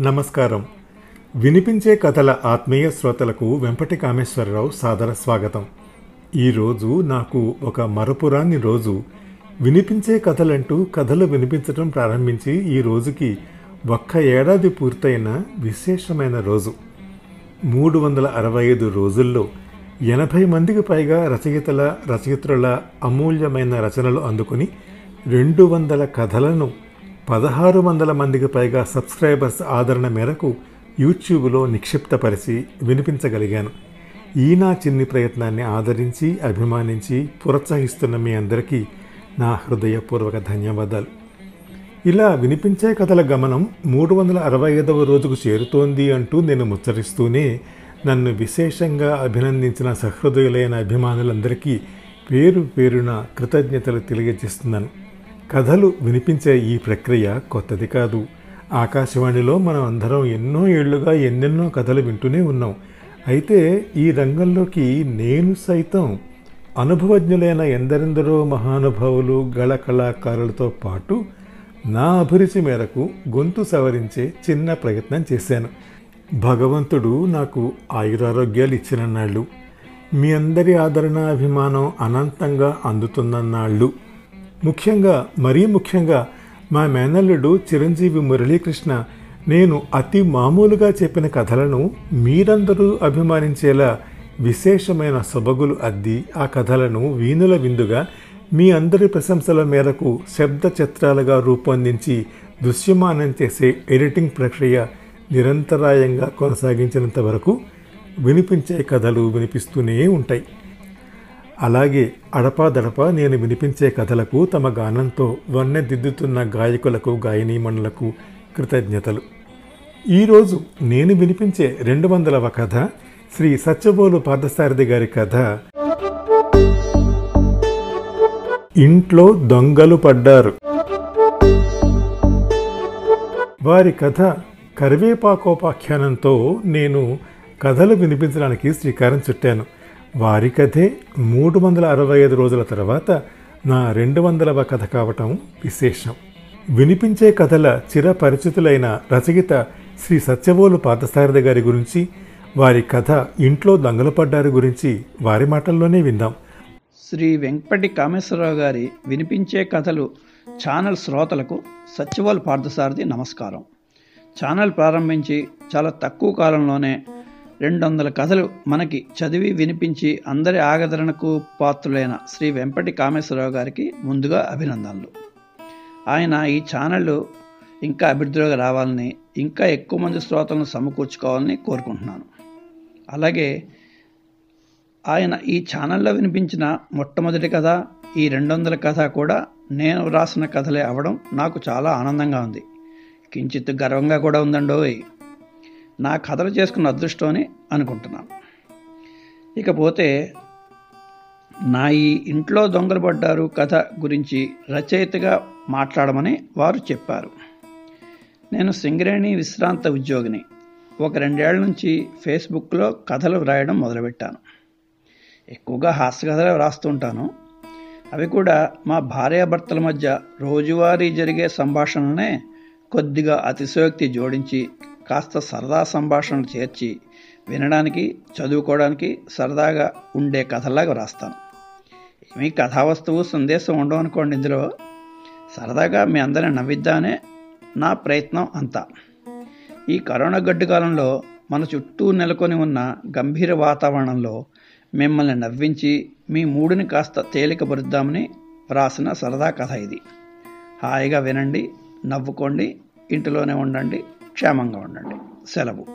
నమస్కారం. వినిపించే కథల ఆత్మీయ శ్రోతలకు వెంపటి కామేశ్వరరావు సాదర స్వాగతం. ఈరోజు నాకు ఒక మరపురాని రోజు. వినిపించే కథలంటూ కథలు వినిపించడం ప్రారంభించి ఈ రోజుకి ఒక్క ఏడాది పూర్తయిన విశేషమైన రోజు. మూడు వందల అరవై ఐదు రోజుల్లో ఎనభై మందికి పైగా రచయితల రచయిత్రుల అమూల్యమైన రచనలు అందుకుని రెండు వందల కథలను పదహారు వందల మందికి పైగా సబ్స్క్రైబర్స్ ఆదరణ మేరకు యూట్యూబ్లో నిక్షిప్తపరిచి వినిపించగలిగాను. ఈ నా చిన్ని ప్రయత్నాన్ని ఆదరించి అభిమానించి ప్రోత్సహిస్తున్న మీ అందరికీ నా హృదయపూర్వక ధన్యవాదాలు. ఇలా వినిపించే కథల గమనం మూడు వందల అరవై ఐదవ రోజుకు చేరుతోంది అంటూ నేను ముచ్చరిస్తూనే నన్ను విశేషంగా అభినందించిన సహృదయులైన అభిమానులందరికీ పేరు పేరున కృతజ్ఞతలు తెలియజేస్తున్నాను. కథలు వినిపించే ఈ ప్రక్రియ కొత్తది కాదు. ఆకాశవాణిలో మనం అందరం ఎన్నో ఏళ్ళుగా ఎన్నెన్నో కథలు వింటూనే ఉన్నాం. అయితే ఈ రంగంలోకి నేను సైతం అనుభవజ్ఞులైన ఎందరెందరో మహానుభావులు గళ కళాకారులతో పాటు నా అభిరుచి మేరకు గొంతు సవరించే చిన్న ప్రయత్నం చేశాను. భగవంతుడు నాకు ఆయురారోగ్యాలు ఇచ్చినన్నాళ్ళు. మీ అందరి ఆదరణ అభిమానం అనంతంగా అందుతున్నన్నాళ్ళు. ముఖ్యంగా మరీ ముఖ్యంగా మా మేనల్లుడు చిరంజీవి మురళీకృష్ణ నేను అతి మామూలుగా చెప్పిన కథలను మీరందరూ అభిమానించేలా విశేషమైన సొబగులు అద్ది ఆ కథలను వీణుల విందుగా మీ అందరి ప్రశంసల మేరకు శబ్ద చిత్రాలుగా రూపొందించి దృశ్యమానం చేసే ఎడిటింగ్ ప్రక్రియ నిరంతరాయంగా కొనసాగించినంత వరకు వినిపించే కథలు వినిపిస్తూనే ఉంటాయి. అలాగే అడపాదడపా నేను వినిపించే కథలకు తమ గానంతో వన్నెదిద్దుతున్న గాయకులకు గాయనీమణులకు కృతజ్ఞతలు. ఈరోజు నేను వినిపించే రెండు వందలవ కథ శ్రీ సత్యబోలు పార్థసారథి గారి కథ. ఇంట్లో దొంగలు పడ్డారు. వారి కథ కరివేపాకోపాఖ్యానంతో నేను కథలు వినిపించడానికి శ్రీకారం చుట్టాను. వారి కథే మూడు వందల అరవై ఐదు రోజుల తర్వాత నా రెండు వందలవ కథ కావటం విశేషం. వినిపించే కథల చిరపరిచితులైన రచయిత శ్రీ సత్యవోలు పార్థసారథి గారి గురించి వారి కథ ఇంట్లో దొంగలు పడ్డారు గురించి వారి మాటల్లోనే విందాం. శ్రీ వెంకటి కామేశ్వరరావు గారి వినిపించే కథలు ఛానల్ శ్రోతలకు సత్యవోలు పార్థసారథి నమస్కారం. ఛానల్ ప్రారంభించి చాలా తక్కువ కాలంలోనే రెండు వందల కథలు మనకి చదివి వినిపించి అందరి ఆగదరణకు పాత్రులైన శ్రీ వెంపటి కామేశ్వరరావు గారికి ముందుగా అభినందనలు. ఆయన ఈ ఛానల్ ఇంకా అభివృద్ధిలోకి రావాలని ఇంకా ఎక్కువ మంది శ్రోతలను సమకూర్చుకోవాలని కోరుకుంటున్నాను. అలాగే ఆయన ఈ ఛానల్లో వినిపించిన మొట్టమొదటి కథ ఈ రెండు వందల కథ కూడా నేను రాసిన కథలే అవడం నాకు చాలా ఆనందంగా ఉంది. కించిత్ గర్వంగా కూడా ఉందండోయ్. నా కథలు చేసుకున్న అదృష్టం అని అనుకుంటున్నాను. ఇకపోతే నా ఈ ఇంట్లో దొంగలు పడ్డారు కథ గురించి రచయితగా మాట్లాడమని వారు చెప్పారు. నేను సింగరేణి విశ్రాంత ఉద్యోగిని. ఒక రెండేళ్ళ నుంచి ఫేస్బుక్లో కథలు వ్రాయడం మొదలుపెట్టాను. ఎక్కువగా హాస్య కథలే వ్రాస్తుంటాను అవి కూడా మా భార్యాభర్తల మధ్య రోజువారీ జరిగే సంభాషణలనే కొద్దిగా అతిశయోక్తి జోడించి కాస్త సరదా సంభాషణ చేర్చి వినడానికి చదువుకోవడానికి సరదాగా ఉండే కథలాగా వ్రాస్తాను. ఏమీ కథావస్తువు సందేశం ఉండవు అనుకోండి ఇందులో. సరదాగా మీ అందరిని నవ్విద్దానే నా ప్రయత్నం అంతా. ఈ కరోనా గడ్డు కాలంలో మన చుట్టూ నెలకొని ఉన్న గంభీర వాతావరణంలో మిమ్మల్ని నవ్వించి మీ మూడుని కాస్త తేలికపరుద్దామని వ్రాసిన సరదా కథ ఇది. హాయిగా వినండి నవ్వుకోండి ఇంటిలోనే ఉండండి క్షేమంగా ఉండండి. సెలవు.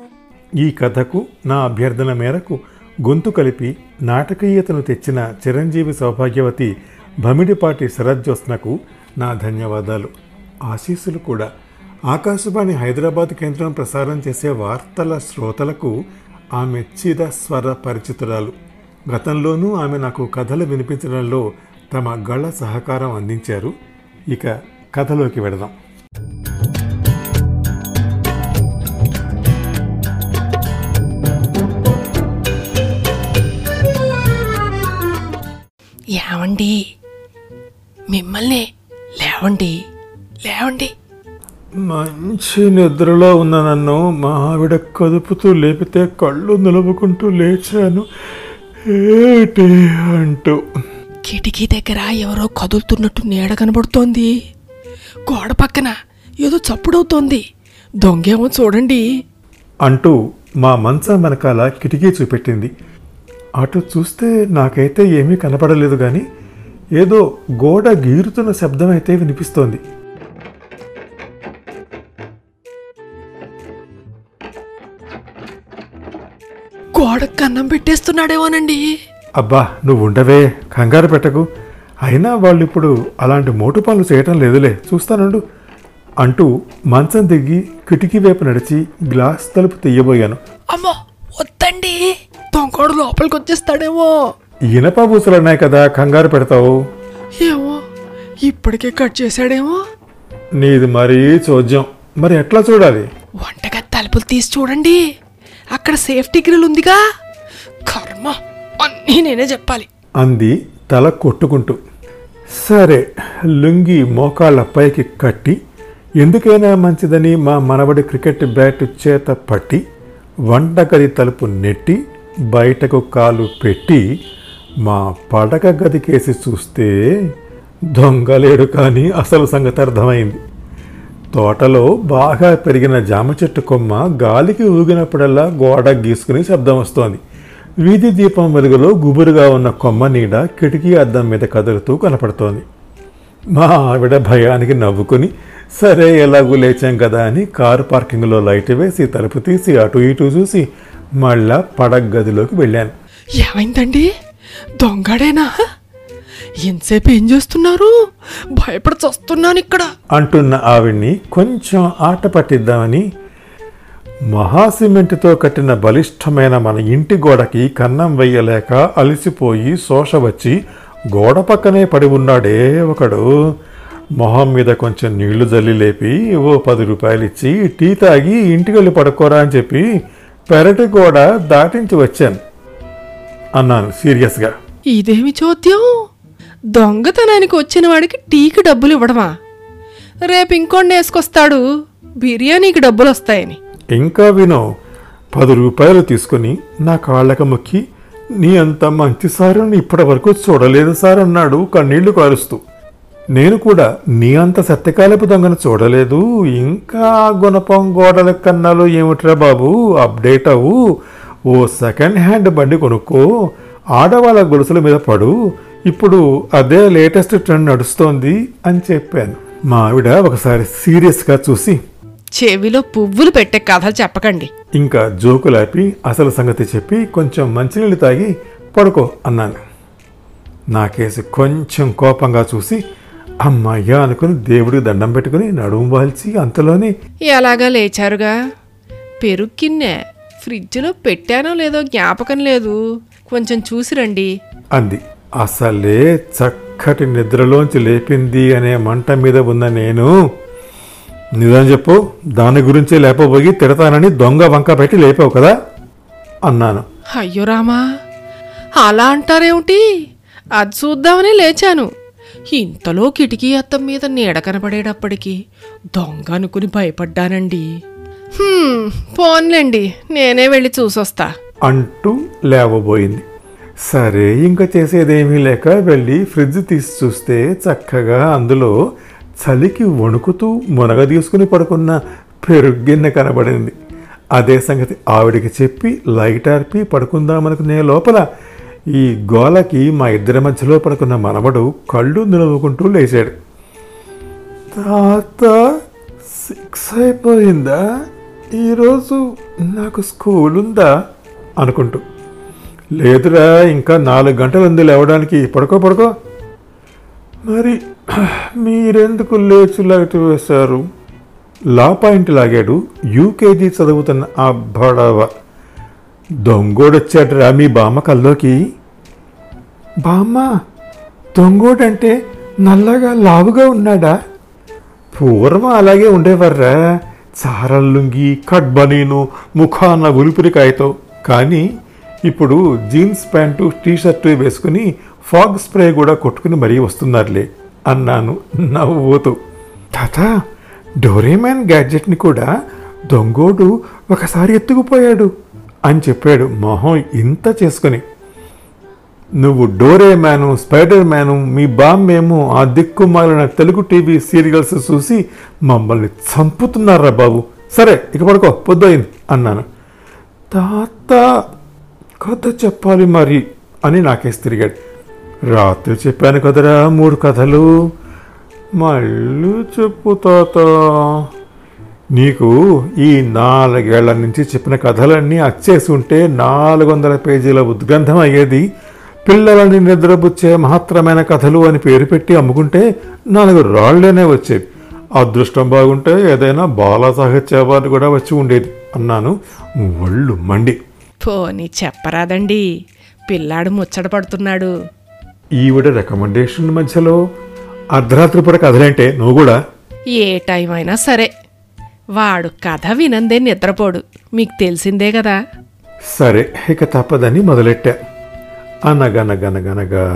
ఈ కథకు నా అభ్యర్థన మేరకు గొంతు కలిపి నాటకీయతను తెచ్చిన చిరంజీవి సౌభాగ్యవతి భమిడిపాటి శరజ్జోత్స్నకు నా ధన్యవాదాలు. ఆశీస్సులు కూడా. ఆకాశవాణి హైదరాబాద్ కేంద్రం ప్రసారం చేసే వార్తల శ్రోతలకు ఆమె చిర స్వర పరిచితురాలు. గతంలోనూ ఆమె నాకు కథలు వినిపించడంలో తమ గళ సహకారం అందించారు. ఇక కథలోకి వెడదాం ఏమండి మిమ్మల్ని లేవండి. లేవండి. మంచి నిద్రలో ఉన్న నన్ను మా ఆవిడ కదుపుతూ లేపితే కళ్ళు నిలుపుకుంటూ లేచాను. ఏటి అంటూ. కిటికీ దగ్గర ఎవరో కదులుతున్నట్టు నీడ కనబడుతోంది. గోడ పక్కన ఏదో చప్పుడవుతోంది. దొంగేమో చూడండి. అంటూ మా మంచం వెనకాల కిటికీ చూపెట్టింది. అటు చూస్తే నాకైతే ఏమీ కనపడలేదు కానీ ఏదో గోడ గీరుతున్న శబ్దం అయితే వినిపిస్తోంది. గోడ కన్నం పెట్టేస్తున్నాడేమోనండి. అబ్బా నువ్వు ఉండవే కంగారు పెట్టకు. అయినా వాళ్ళు ఇప్పుడు అలాంటి మోటు పనులు చేయటం లేదులే చూస్తానుండు. అంటూ మంచం దిగి కిటికీ వైపు నడిచి గ్లాస్ తలుపు తీయబోయాను. అమ్మో వద్దండి. దొంగోడు లోపలికి వచ్చేస్తాడేమో. ఇనప బూసలున్నాయి కదా కంగారు పెడతావు? ఏమో ఇప్పటికే కట్ చేశాడేమో. నీది మరీ చోద్యం మరి ఎట్లా చూడాలి? వంటగది తలుపులు తీసి చూడండి. అక్కడ సేఫ్టీ గ్రిల్ ఉందిగా. కర్మ అన్నీ నేనే చెప్పాలి. అంది తల కొట్టుకుంటూ. సరే లుంగి మోకాళ్ళ పైకి కట్టి ఎందుకైనా మంచిదని మా మనవడి క్రికెట్ బ్యాట్ చేత పట్టి వంటగది తలుపు నెట్టి బయటకు కాలు పెట్టి మా పడక గదికేసి చూస్తే దొంగలేడు కానీ అసలు సంగతి అర్థమైంది. తోటలో బాగా పెరిగిన జామ చెట్టు కొమ్మ గాలికి ఊగినప్పుడల్లా గోడ గీసుకుని శబ్దం వస్తోంది. వీధి దీపం వెలుగులో గుబురుగా ఉన్న కొమ్మ నీడ కిటికీ అద్దం మీద కదులుతూ కనపడుతోంది. మా ఆవిడ భయానికి నవ్వుకుని సరే ఎలాగూ లేచాం కదా అని కారు పార్కింగ్లో లైట్ వేసి తలుపు తీసి అటు ఇటు చూసి మళ్ళా పడగ గదిలోకి వెళ్ళాను. ఏమైందండి? దొంగడేనా? ఎంతసేపు ఏం చేస్తున్నారు? భయపడి చస్తున్నాను ఇక్కడ. అంటున్న ఆవిడ్ని కొంచెం ఆట పట్టిద్దామని మహాసిమెంట్తో కట్టిన బలిష్టమైన మన ఇంటి గోడకి కన్నం వెయ్యలేక అలసిపోయి శోష వచ్చి గోడ పక్కనే పడి ఉన్నాడే ఒకడు. మొహం మీద కొంచెం నీళ్ళు జల్లి లేపి ఓ పది రూపాయలు ఇచ్చి టీ తాగి ఇంటికి వెళ్ళి పడుకోరా అని చెప్పి పెరటి గోడ దాటించి వచ్చాను అన్నాను సీరియస్గా. ఇదేమి చోద్యం? దొంగతనానికి వచ్చిన వాడికి టీకి డబ్బులు ఇవ్వడమా? రేపు ఇంకోండి వేసుకొస్తాడు బిర్యానీకి డబ్బులు వస్తాయని ఇంకా వినో పది రూపాయలు తీసుకుని నా కాళ్ళక మొక్కి నీ అంత మంచి సారుని ఇప్పటి వరకు చూడలేదు సార్ అన్నాడు కన్నీళ్ళు కారుస్తూ. నేను కూడా నీ అంత సత్యకాలపు దొంగను చూడలేదు. ఇంకా గుణపం గోడల కన్నాలు ఏమిట్రా బాబు? అప్డేట్ అవ్వు. ఓ సెకండ్ హ్యాండ్ బండి కొనుక్కో. ఆడవాళ్ళ గొలుసుల మీద పడు. ఇప్పుడు అదే లేటెస్ట్ ట్రెండ్ నడుస్తోంది అని చెప్పాను. మా ఆవిడ ఒకసారి సీరియస్గా చూసి చెవిలో పువ్వులు పెట్టే కథలు చెప్పకండి. ఇంకా జోకులాపి అసలు సంగతి చెప్పి కొంచెం మంచినీళ్ళు తాగి పడుకో అన్నాను. నాకేసి కొంచెం కోపంగా చూసి అమ్మయ్యా అనుకుని దేవుడికి దండం పెట్టుకుని నడుము వాల్చి అంతలోనే ఎలాగా లేచారుగా? పెరుక్కిన్నే. ఫ్రిడ్జ్లో పెట్టానో లేదో జ్ఞాపకం లేదు. కొంచెం చూసి రండి. అంది. అసలే చక్కటి నిద్రలోంచి లేపింది అనే మంట మీద ఉన్న నేను. నిజం చెప్పు దాని గురించే లేపబోయి తిడతానని దొంగ వంక పెట్టి లేపావు కదా? అన్నాను. అయ్యో రామా అలా అంటారేమిటి? అది చూద్దామని లేచాను. ఇంతలో కిటికీ అత్తం మీద నీడ కనపడేటప్పటికీ దొంగ అనుకుని భయపడ్డానండి. పోన్లేండి నేనే వెళ్ళి చూసొస్తా. అంటూ లేవబోయింది. సరే ఇంకా చేసేదేమీ లేక వెళ్ళి ఫ్రిడ్జ్ తీసి చూస్తే చక్కగా అందులో చలికి వణుకుతూ మునగ తీసుకుని పడుకున్న పెరుగ్గిన్న కనబడింది. అదే సంగతి ఆవిడికి చెప్పి లైట్ ఆర్పి పడుకుందామనుకునే లోపల ఈ గోలకి మా ఇద్దరి మధ్యలో పడుకున్న మనవడు కళ్ళు నిలవుకుంటూ లేచాడు. తాత సిక్స్ అయిపోయిందా? ఈరోజు నాకు స్కూల్ ఉందా అనుకుంటూ. లేదురా ఇంకా నాలుగు గంటలు ఉంది లేవడానికి. పడుకో పడుకో. మరి మీరెందుకు లేచి లైట్ వేశారు? లా పాయింట్ లాగాడు యూకేజీ చదువుతున్న ఆ బడవ. దొంగోడొచ్చాడురా మీ బామ్మ కల్లోకి? బామ్మ దొంగోడంటే నల్లగా లావుగా ఉన్నాడా? పూర్వం అలాగే ఉండేవర్రా చారల్లుంగి కడ్బనీను ముఖాన ఉలిపిరికాయతో. కానీ ఇప్పుడు జీన్స్ ప్యాంటు టీ షర్టు వేసుకుని ఫాగ్ స్ప్రే కూడా కొట్టుకుని మరీ వస్తున్నారులే అన్నాను నవ్వుతూ. తాత డోరేమాన్ గ్యాడ్జెట్ని కూడా దొంగోడు ఒకసారి ఎత్తుకుపోయాడు. అని చెప్పాడు. మొహం ఇంత చేసుకొని నువ్వు డోరే మ్యాను స్పైడర్ మ్యాను మీ బామ్మేమో ఆ దిక్కుమాలిన తెలుగు టీవీ సీరియల్స్ చూసి మమ్మల్ని చంపుతున్నారా బాబు? సరే ఇక పడుకో పొద్దుయింది అన్నాను. తాత కథ చెప్పాలి మరి అని నాకేసి తిరిగాడు. రాత్రి చెప్పాను కదరా మూడు కథలు మళ్ళీ చెప్పు తాత. నీకు ఈ నాలుగేళ్ళ నుంచి చెప్పిన కథలన్నీ అచ్చేసి ఉంటే నాలుగు వందల పేజీల ఉద్గంధం అయ్యేది. పిల్లలని నిద్రపుచ్చే మహత్తరమైన కథలు అని పేరు పెట్టి అమ్ముకుంటే నాలుగు రాళ్ళేనే వచ్చేవి. అదృష్టం బాగుంటే ఏదైనా బాల సాహిత్య అవార్డు కూడా వచ్చి ఉండేది అన్నాను ఒళ్ళు మండి. పోనీ చెప్పరాదండి పిల్లాడు ముచ్చట పడుతున్నాడు. ఈవిడ రికమెండేషన్ మధ్యలో అర్ధరాత్రి పూట కథలంటే నువ్వు కూడా? ఏ టైం అయినా సరే. వాడు కథ వినందే నిద్రపోడు. మీకు తెలిసిందే కదా. సరే ఇక తప్పదని మొదలెట్టా. అనగనగనగనగా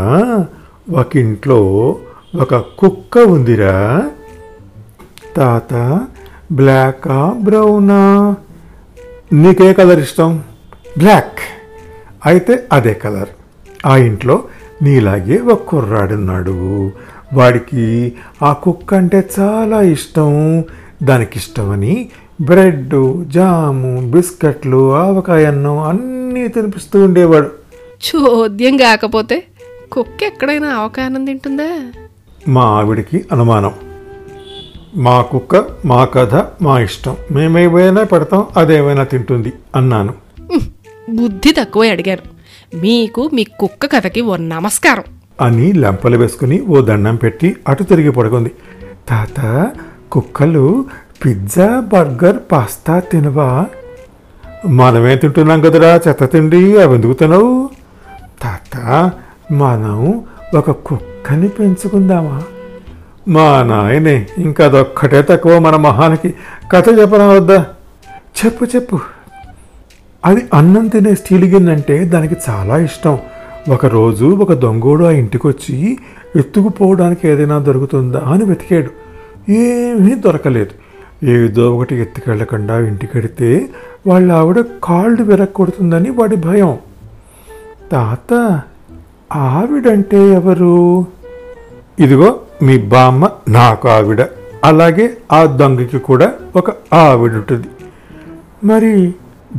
ఒక ఇంట్లో ఒక కుక్క ఉందిరా. తాత బ్లాకా బ్రౌనా? నీకే కలర్ ఇష్టం? బ్లాక్. అయితే అదే కలర్. ఆ ఇంట్లో నీలాగే ఒక కుర్రాడున్నాడు. వాడికి ఆ కుక్క అంటే చాలా ఇష్టం. దానికి ఇష్టమని బ్రెడ్ జాము బిస్కెట్లు ఆవకాయ అన్నం అన్నీ తినిపిస్తూ ఉండేవాడు. చోద్యం కాకపోతే కుక్క ఎక్కడైనా అవకాశం తింటుందా? మా ఆవిడికి అనుమానం. మా కుక్క మా కథ మా ఇష్టం. మేమేమైనా పెడతాం అదేమైనా తింటుంది అన్నాను. బుద్ధి తక్కువ అడిగాను మీకు మీ కుక్క కథకి ఓ నమస్కారం. అని లెంపలు వేసుకుని ఓ దండం పెట్టి అటు తిరిగి పడుకుంది. తాత కుక్కలు పిజ్జా బర్గర్ పాస్తా తినవా? మనమే తింటున్నాం కదరా చెత్త తిండి అవి ఎందుకు తినవు? తాత మనం ఒక కుక్కని పెంచుకుందామా? మా నాయనే ఇంకా అదొక్కటే తక్కువ మన మొహానికి. కథ చెప్పడం వద్దా? చెప్పు చెప్పు. అది అన్నం తినే స్టీల్ గిన్నె దానికి చాలా ఇష్టం. ఒకరోజు ఒక దొంగోడు ఆ ఇంటికి వచ్చి ఎత్తుకుపోవడానికి ఏదైనా దొరుకుతుందా? అని వెతికాడు. ఏమీ దొరకలేదు. ఏదో ఒకటి ఎత్తుకెళ్ళకుండా ఇంటికెడితే వాళ్ళ ఆవిడ కాళ్ళు విరక్కొడుతుందని వాడి భయం. తాత ఆవిడంటే ఎవరు? ఇదిగో మీ బామ్మ నాకు ఆవిడ. అలాగే ఆ దొంగకి కూడా ఒక ఆవిడ ఉంటుంది మరి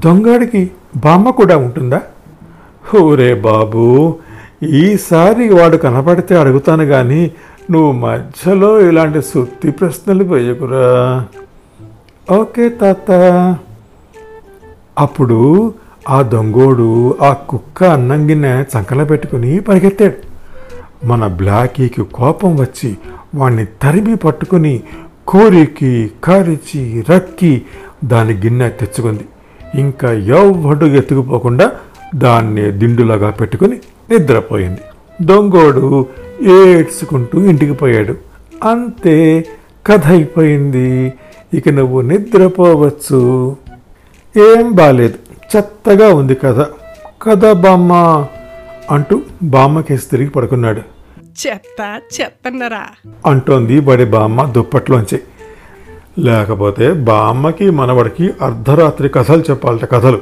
దొంగడికి బామ్మ కూడా ఉంటుందా? ఓరే బాబు ఈసారి వాడు కనపడితే అడుగుతాను కానీ నువ్వు మధ్యలో ఇలాంటి సుత్తి ప్రశ్నలు వేయకురా. ఓకే తాత. అప్పుడు ఆ దొంగోడు ఆ కుక్క అన్నం గిన్నె చంకలో పెట్టుకుని పరిగెత్తాడు. మన బ్లాకీకి కోపం వచ్చి వాణ్ణి తరిమి పట్టుకుని కోరికి కరిచి రక్కి దాని గిన్నె తెచ్చుకుంది. ఇంకా ఎవ్వడు ఎత్తుకుపోకుండా దాన్ని దిండులాగా పెట్టుకుని నిద్రపోయింది. దొంగోడు ఏడ్చుకుంటూ ఇంటికి పోయాడు. అంతే కథ అయిపోయింది. ఇక నువ్వు నిద్రపోవచ్చు. ఏం బాలేదు. చెత్తగా ఉంది కథ. కథ బామ్మ అంటూ బామ్మకేసి తిరిగి పడుకున్నాడు. చెత్త చెత్తన్నరా? అంటోంది బడి బామ్మ దుప్పట్లోంచి. లేకపోతే బామ్మకి మనవడికి అర్ధరాత్రి కథలు చెప్పాలట కథలు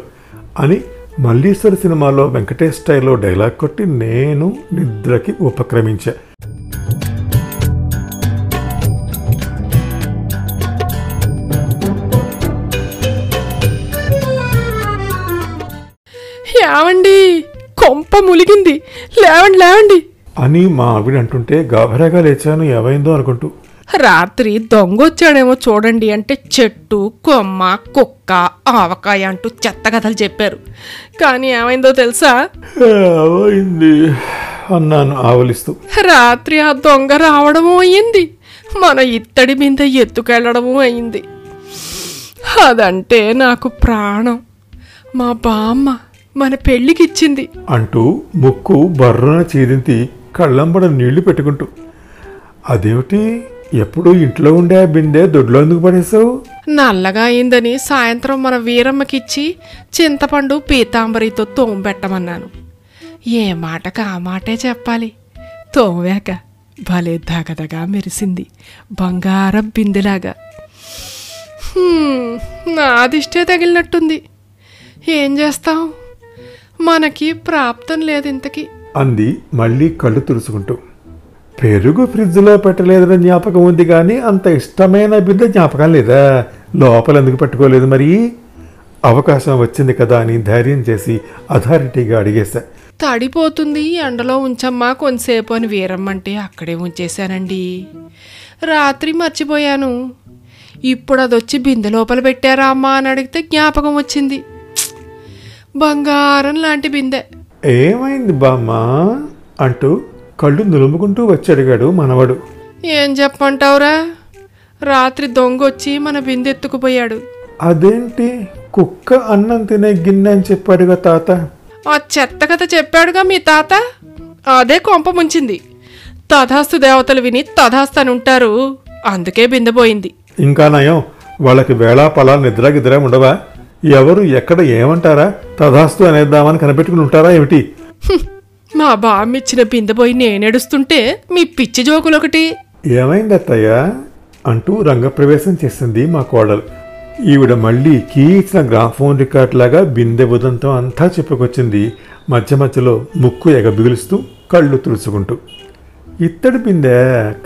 అని మల్లీశ్వరి సినిమాలో వెంకటేష్ స్టైల్లో డైలాగ్ కొట్టి నేను నిద్రకి ఉపక్రమించా. ఏమండి కొంప ములిగింది. లేవండి లేవండి. అని మా ఆవిడ అంటుంటే గాభరాగా లేచాను ఏమైందో అనుకుంటూ. రాత్రి దొంగ వచ్చాడేమో చూడండి అంటే చెట్టు కొమ్మ కుక్క ఆవకాయ అంటూ చెత్త కథలు చెప్పారు. కానీ ఏమైందో తెలుసా? ఏమైంది? అన్నాను ఆవలిస్తూ. రాత్రి ఆ దొంగ రావడము అయ్యింది. మన ఇత్తడి మీద ఎత్తుకెళ్ళడము అయింది అదంటే నాకు ప్రాణం. మా బామ్మ మన పెళ్ళికిచ్చింది. అంటూ ముక్కు బర్రన చీరింతి కళ్ళంబడ నీళ్ళు పెట్టుకుంటూ. అదేమిటి? ఎప్పుడు ఇంట్లో ఉండే ఆ బిందె దొడ్లో ఎందుకు పడేసావు నల్లగా అయిందని సాయంత్రం మన వీరమ్మకిచ్చి చింతపండు పీతాంబరితో తోంబెట్టమన్నాను ఏ మాటకు ఆ మాటే చెప్పాలి? తోమాక భలే దగదగా మెరిసింది బంగారం బిందెలాగా. నా దిష్టే తగిలినట్టుంది. ఏం చేస్తాం? మనకి ప్రాప్తం లేదు ఇంతకి అంది మళ్ళీ కళ్ళు తుడుచుకుంటూ. పెరుగు ఫ్రిడ్జ్లో పెట్టలేదన్న జ్ఞాపకం ఉంది కానీ అంత ఇష్టమైన బిడ్డ జ్ఞాపకం లేదా? లోపల ఎందుకు పెట్టుకోలేదు మరి? అవకాశం వచ్చింది కదా అని ధైర్యం చేసి అథారిటీగా అడిగేశా. తడిపోతుంది ఎండలో ఉంచమ్మా కొంతసేపు అని వీరమ్మంటే అక్కడే ఉంచేశానండి. రాత్రి మర్చిపోయాను. ఇప్పుడు అదొచ్చి బిందె లోపల పెట్టారా అమ్మా అని అడిగితే జ్ఞాపకం వచ్చింది! బంగారం లాంటి బిందె. ఏమైంది బామ్మ? అంటూ కళ్ళు నులుముకుంటూ వచ్చి అడిగాడు మనవడు. ఏం చెప్పంటావురా రాత్రి దొంగొచ్చి మన బిందె ఎత్తుకుపోయాడు అదేంటి? కుక్క అన్నం తినే గిన్నె అని చెప్పాడుగా తాత. ఆ చెత్త కథ చెప్పాడుగా మీ తాత? అదే కొంప ముంచింది. తథాస్తు దేవతలు విని తథాస్తు అని ఉంటారు. అందుకే బిందెపోయింది ఇంకా నయం వాళ్ళకి వేళా పలా నిద్ర గిద్ర ఉండవా? ఎవరు ఎక్కడ ఏమంటారా? తధాస్తు అనేద్దామని కనిపెట్టుకుని ఉంటారా ఏమిటి. మా బామ్మిచ్చిన బిందెపోయి నేనేడుస్తుంటే మీ పిచ్చి జోకులొకటి. ఏమైంది అత్తయ్య అంటూ రంగప్రవేశం చేసింది మా కోడలు. ఈవిడ మళ్ళీ కీచిన గ్రాఫోన్ రికార్డ్ లాగా బిందె ఉదంతం అంతా చెప్పుకొచ్చింది. మధ్య మధ్యలో ముక్కు ఎగబిగులుస్తూ కళ్ళు తుడుచుకుంటూ. ఇత్తడి బిందె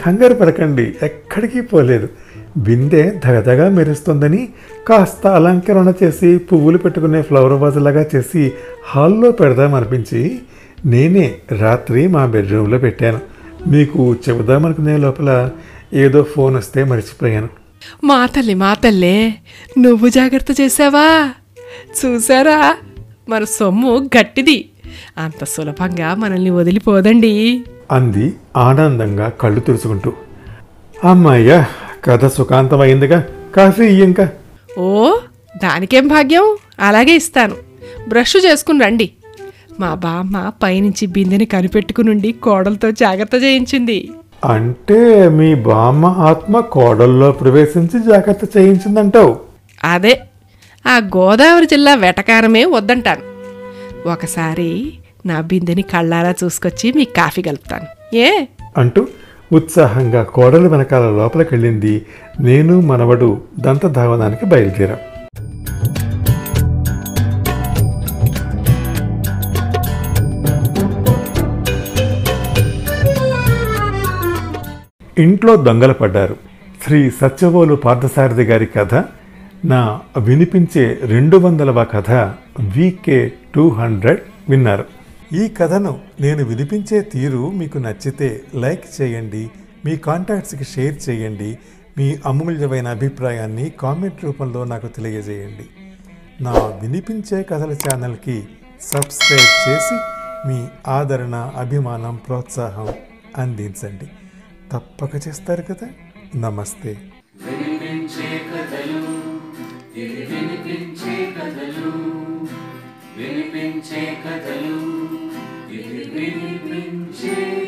కంగారు పడకండి ఎక్కడికి పోలేదు. బిందె ధగధగా మెరుస్తుందని కాస్త అలంకరణ చేసి పువ్వులు పెట్టుకునే ఫ్లవర్ వాజ్ లాగా చేసి హాల్లో పెడదామనిపించి నేనే రాత్రి మా బెడ్రూమ్లో పెట్టాను. మీకు చెబుదామనుకునే లోపల ఏదో ఫోన్ వస్తే మర్చిపోయాను. మా తల్లి మా తల్లే నువ్వు జాగ్రత్త చేసావా చూసారా మన సొమ్ము గట్టిది. అంత సులభంగా మనల్ని వదిలిపోదండి. అంది ఆనందంగా కళ్ళు తుడుచుకుంటూ. అమ్మాయ్యా కథ సుఖాంతమైందిగా? కాఫీ ఇంకా ఓ దానికేం భాగ్యం? అలాగే ఇస్తాను. బ్రష్ చేసుకుని రండి. మా బామ్మ పైనుంచి బిందెని కనిపెట్టుకునుండి కోడలతో జాగ్రత్త చేయించింది. అంటే మీ బామ్మ ఆత్మ కోడల్లో ప్రవేశించి జాగ్రత్త చేయించిందంటావు? అదే ఆ గోదావరి జిల్లా వెటకారమే వద్దంటాను. ఒకసారి నా బిందెని కళ్ళారా చూసుకొచ్చి మీకు కాఫీ కలుపుతాను. ఏ? అంటూ ఉత్సాహంగా కోడలు వెనకాల లోపలికెళ్ళింది. నేను మనవడు దంతధావనానికి బయలుదేరాం. ఇంట్లో దొంగలు పడ్డారు. శ్రీ సత్యవోలు పార్థసారథి గారి కథ నా వినిపించే రెండు వందలవ కథ వికే టూ హండ్రెడ్ విన్నారు. ఈ కథను నేను వినిపించే తీరు మీకు నచ్చితే లైక్ చేయండి మీ కాంటాక్ట్స్కి షేర్ చేయండి మీ అమూల్యమైన అభిప్రాయాన్ని కామెంట్ రూపంలో నాకు తెలియజేయండి. నా వినిపించే కథల ఛానల్కి సబ్స్క్రైబ్ చేసి మీ ఆదరణ అభిమానం ప్రోత్సాహం అందించండి. తప్పక చేస్తారు కదా. నమస్తే. వినిపించే కథలు వినిపించే